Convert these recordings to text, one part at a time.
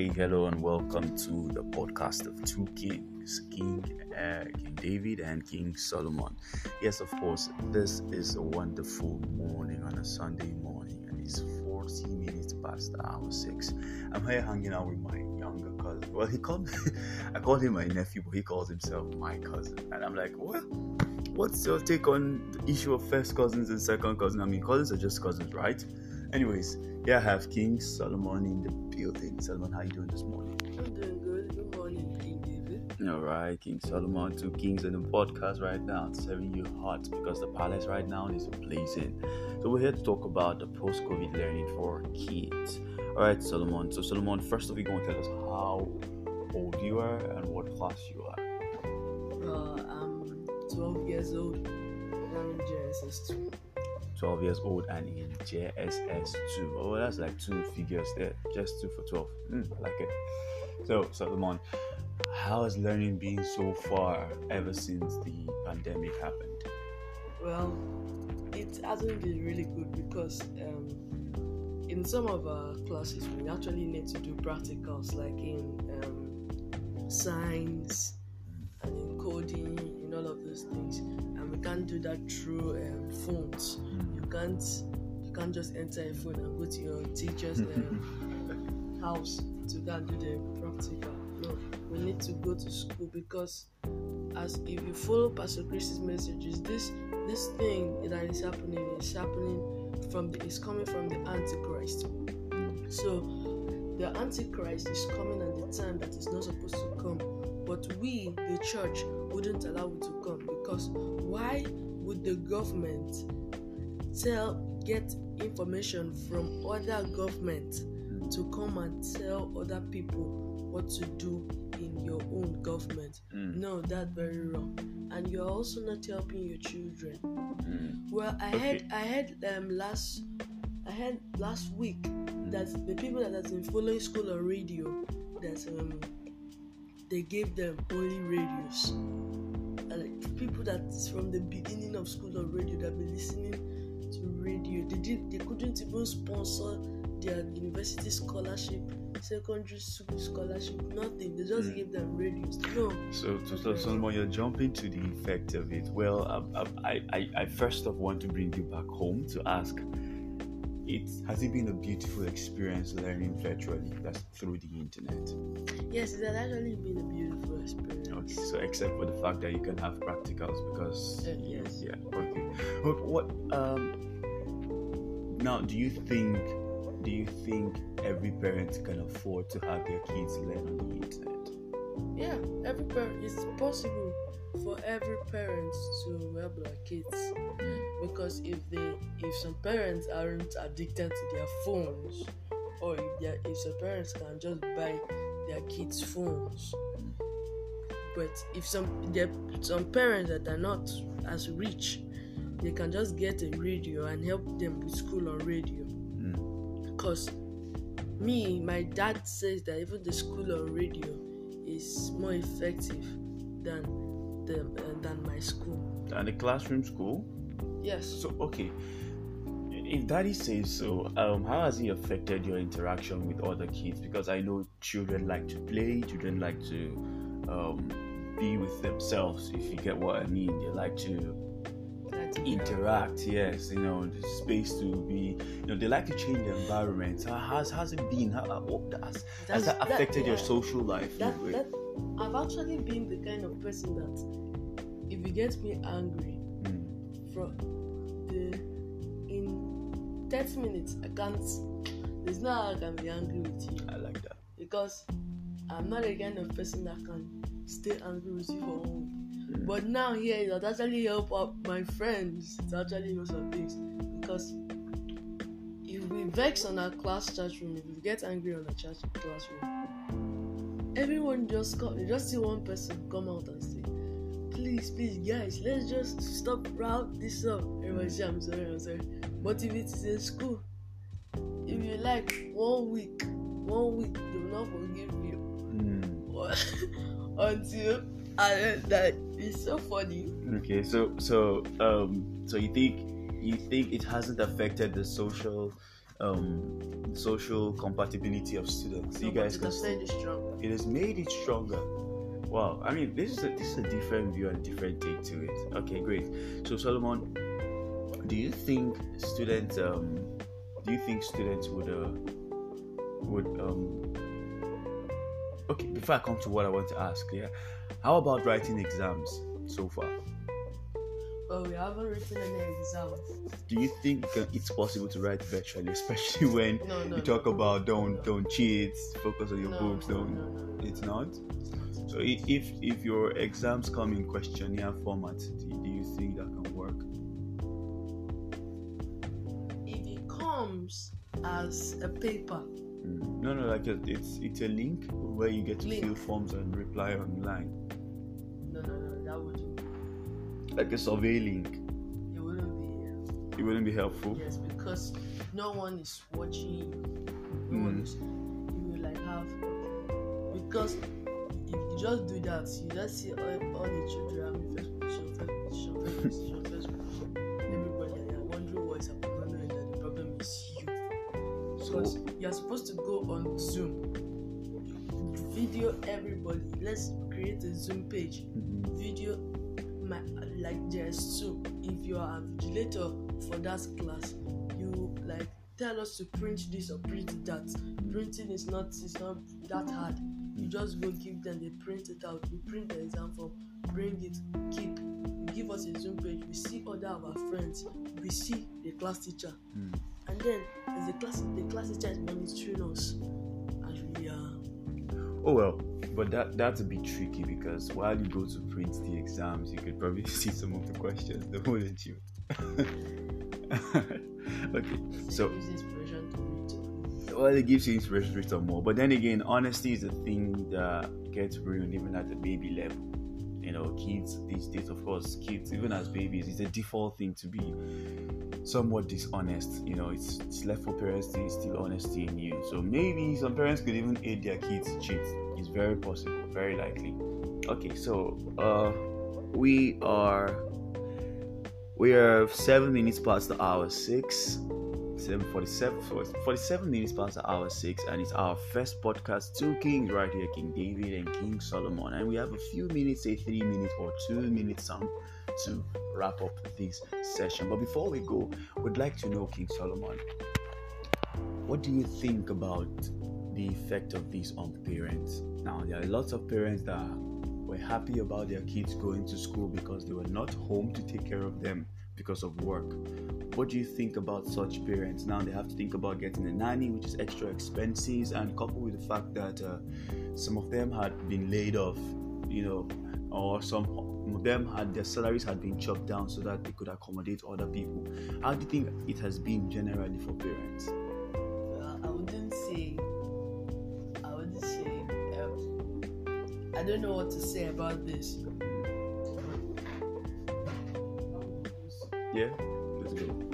Hey, hello, and welcome to the podcast of two kings, King uh, King David and King Solomon. Yes, of course, this is a wonderful morning on a Sunday morning, and it's 40 minutes past the hour six. I'm here hanging out with my younger cousin. Well, he called I called him my nephew, but he calls himself my cousin, and I'm like, well, what's your take on the issue of first cousins and second cousins? I mean, cousins are just cousins, right? Anyways, here I have King Solomon in the building. Solomon, how you doing this morning? I'm doing good. Good morning, King David. All right, King Solomon, two kings in the podcast right now. It's serving you hot because the palace right now is blazing. So we're here to talk about the post-COVID learning for kids. All right, Solomon. So Solomon, first of all, you're going to tell us how old you are and what class you are. Uh, I'm 12 years old. I'm in JSS 2. 12 years old and in JSS 2. Oh, that's like two figures there. Just two for 12. Mm, I like it. So, Solomon, how has learning been so far ever since the pandemic happened? Well, it hasn't been really good because um, in some of our classes we actually need to do practicals like in um, science and in coding and all of those things and we can't do that through um, phones you can't you can't just enter a phone and go to your teacher's um, house to go and do the practical no we need to go to school because as if you follow pastor chris's messages this this thing that is happening is happening from the is coming from the antichrist. So the antichrist is coming at the time that is not supposed to come. But we the church wouldn't allow it to come because why would the government tell get information from other government to come and tell other people what to do in your own government Mm. no that's very wrong and you're also not helping your children Mm. well i Okay. heard i heard um last i heard last week that the people that has been following school on radio that um they gave them only radios and like, people that from the beginning of school on radio that been listening radio they did they couldn't even sponsor their university scholarship secondary school scholarship nothing they just Mm. gave them radios no So, so, so Solomon, you're jumping to the effect of it. Well, um, um, I, I, I first of want to bring you back home to ask. It has it been a beautiful experience learning virtually? That's through the internet. yes it has actually been a beautiful experience Okay, so except for the fact that you can have practicals because Uh, yes. yeah, okay. But what um now do you think do you think every parent can afford to have their kids learn on the internet? Yeah, every parent it's possible for every parent to help their kids because if they if some parents aren't addicted to their phones or if they if some parents can just buy their kids phones but if some there some parents that are not as rich they can just get a radio and help them with school on radio Mm. because me my dad says that even the school on radio is more effective than the uh, than my school And the classroom school? yes So okay, if Daddy says so, um, how has he affected your interaction with other kids? Because I know children like to play, children like to um, be with themselves. If you get what I mean, they like to interact. Yes, you know, the space to be. You know, they like to change the environment. How has has it been? How, has, has that that- affected your yeah. social life? that, that I've actually been the kind of person that if you get me angry mm, from the in 30 minutes I can't there's no how I can be angry with you I like that. because I'm not the kind of person that can stay angry with you for long. But now here it would actually help out my friends to actually know some things because if we vex on our class chat room, if we get angry on the chat classroom, everyone just come, you just see one person come out and say, please, please, guys, let's just stop route this up. Everybody say, I'm sorry, I'm sorry. But if it is in school, if you like one week, one week, they will not forgive you Mm. until and that is so funny. Okay, so so um so you think you think it hasn't affected the social um, social compatibility of students. No, you guys it can has still made it strong. it has made it stronger. Wow, I mean, this is a, this is a different view and different take to it. Okay, great. So Solomon, do you think students um, do you think students would uh, would um, okay before I come to what I want to ask, yeah, how about writing exams so far? But we haven't written any exam. Do you think uh, it's possible to write virtually, especially when No, no. you talk no. about don't don't cheat, focus on your books, don't? no, no, no. It's not. So if if your exams come in questionnaire format, do you think that can work? If it comes as a paper, Mm. No, no, like a, it's it's a link where you get to Link. fill forms and reply online, no, no, no, that wouldn't. like a survey link. It wouldn't be. It wouldn't be helpful. Yes, because no one is watching you. No one Mm. is. You will like have because if you just do that, you just see all, all the children having first position, first position, first position, first position. Because you are supposed to go on Zoom, video everybody. Let's create a Zoom page. Mhm. video my like there's two. If you are a vigilator for that class you like tell us to print this or print that. Printing is not is not that hard. You just go give them they print it out. We print the exam form bring it keep. You give us a zoom page. We see other of our friends. We see the class teacher. Mm. and then the class the class teacher is monitoring us as we are oh well, but that that's a bit tricky because while you go to print the exams, you could probably see some of the questions, though, wouldn't you? okay, so use inspiration to read well, it gives you inspiration to read some more. But then again, honesty is a thing that gets ruined even at the baby level. You know, kids these days, of course, kids even as babies, it's a default thing to be somewhat dishonest. You know, it's, it's left for parents to instill honesty in you. So maybe some parents could even aid their kids to cheat. It's very possible, very likely. Okay, so uh, we are we are seven minutes past the hour six. 747 47 minutes past hour 6 and it's our first podcast two kings right here king david and king solomon. And we have a few minutes say three minutes or two minutes some to wrap up this session. But before we go we'd like to know king solomon what do you think about the effect of this on parents? Now there are lots of parents that were happy about their kids going to school because they were not home to take care of them because of work what do you think about such parents now they have to think about getting a nanny which is extra expenses and coupled with the fact that uh, some of them had been laid off you know or some of them had their salaries had been chopped down so that they could accommodate other people how do you think it has been generally for parents Well, I wouldn't say. I wouldn't say. Um, I don't know what to say about this. Yeah let's go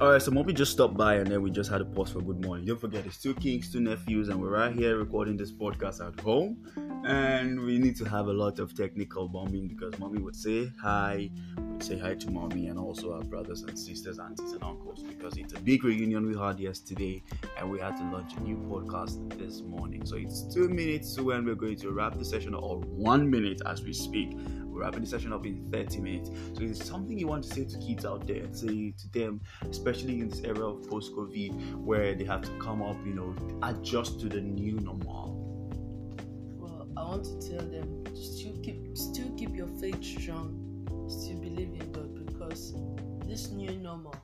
All right, so Moby just stopped by and then we just had a pause for good morning. Don't forget, it's two kings, two nephews, and we're right here recording this podcast at home. And we need to have a lot of technical bombing because mommy would say hi, say hi to mommy, and also our brothers and sisters, aunties, and uncles because it's a big reunion we had yesterday and we had to launch a new podcast this morning. So it's two minutes to when we're going to wrap the session, or one minute as we speak. We're wrapping the session up in 30 minutes. So it's something you want to say to kids out there and say to them, especially in this era of post COVID where they have to come up, you know, adjust to the new normal. Well, I want to tell them still keep still keep your faith strong, still believe in God because this new normal,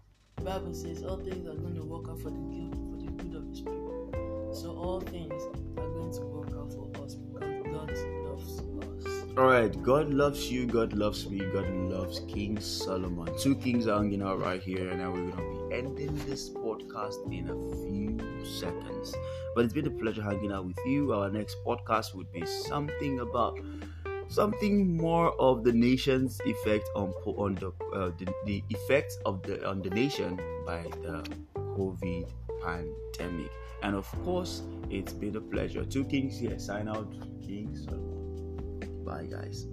Bible says all things are going to work out for the good for the good of His people. So all things are going to work out for us because God loves us. All right, God loves you, God loves me, God loves King Solomon. Two kings are hanging out right here, and now we're gonna be ending this podcast in a few seconds. But it's been a pleasure hanging out with you. Our next podcast would be something about something more of the nation's effect on on the uh, the, the effects of the on the nation by the COVID pandemic. And of course, it's been a pleasure. Two Kings here. Sign out, Kings. Bye, guys.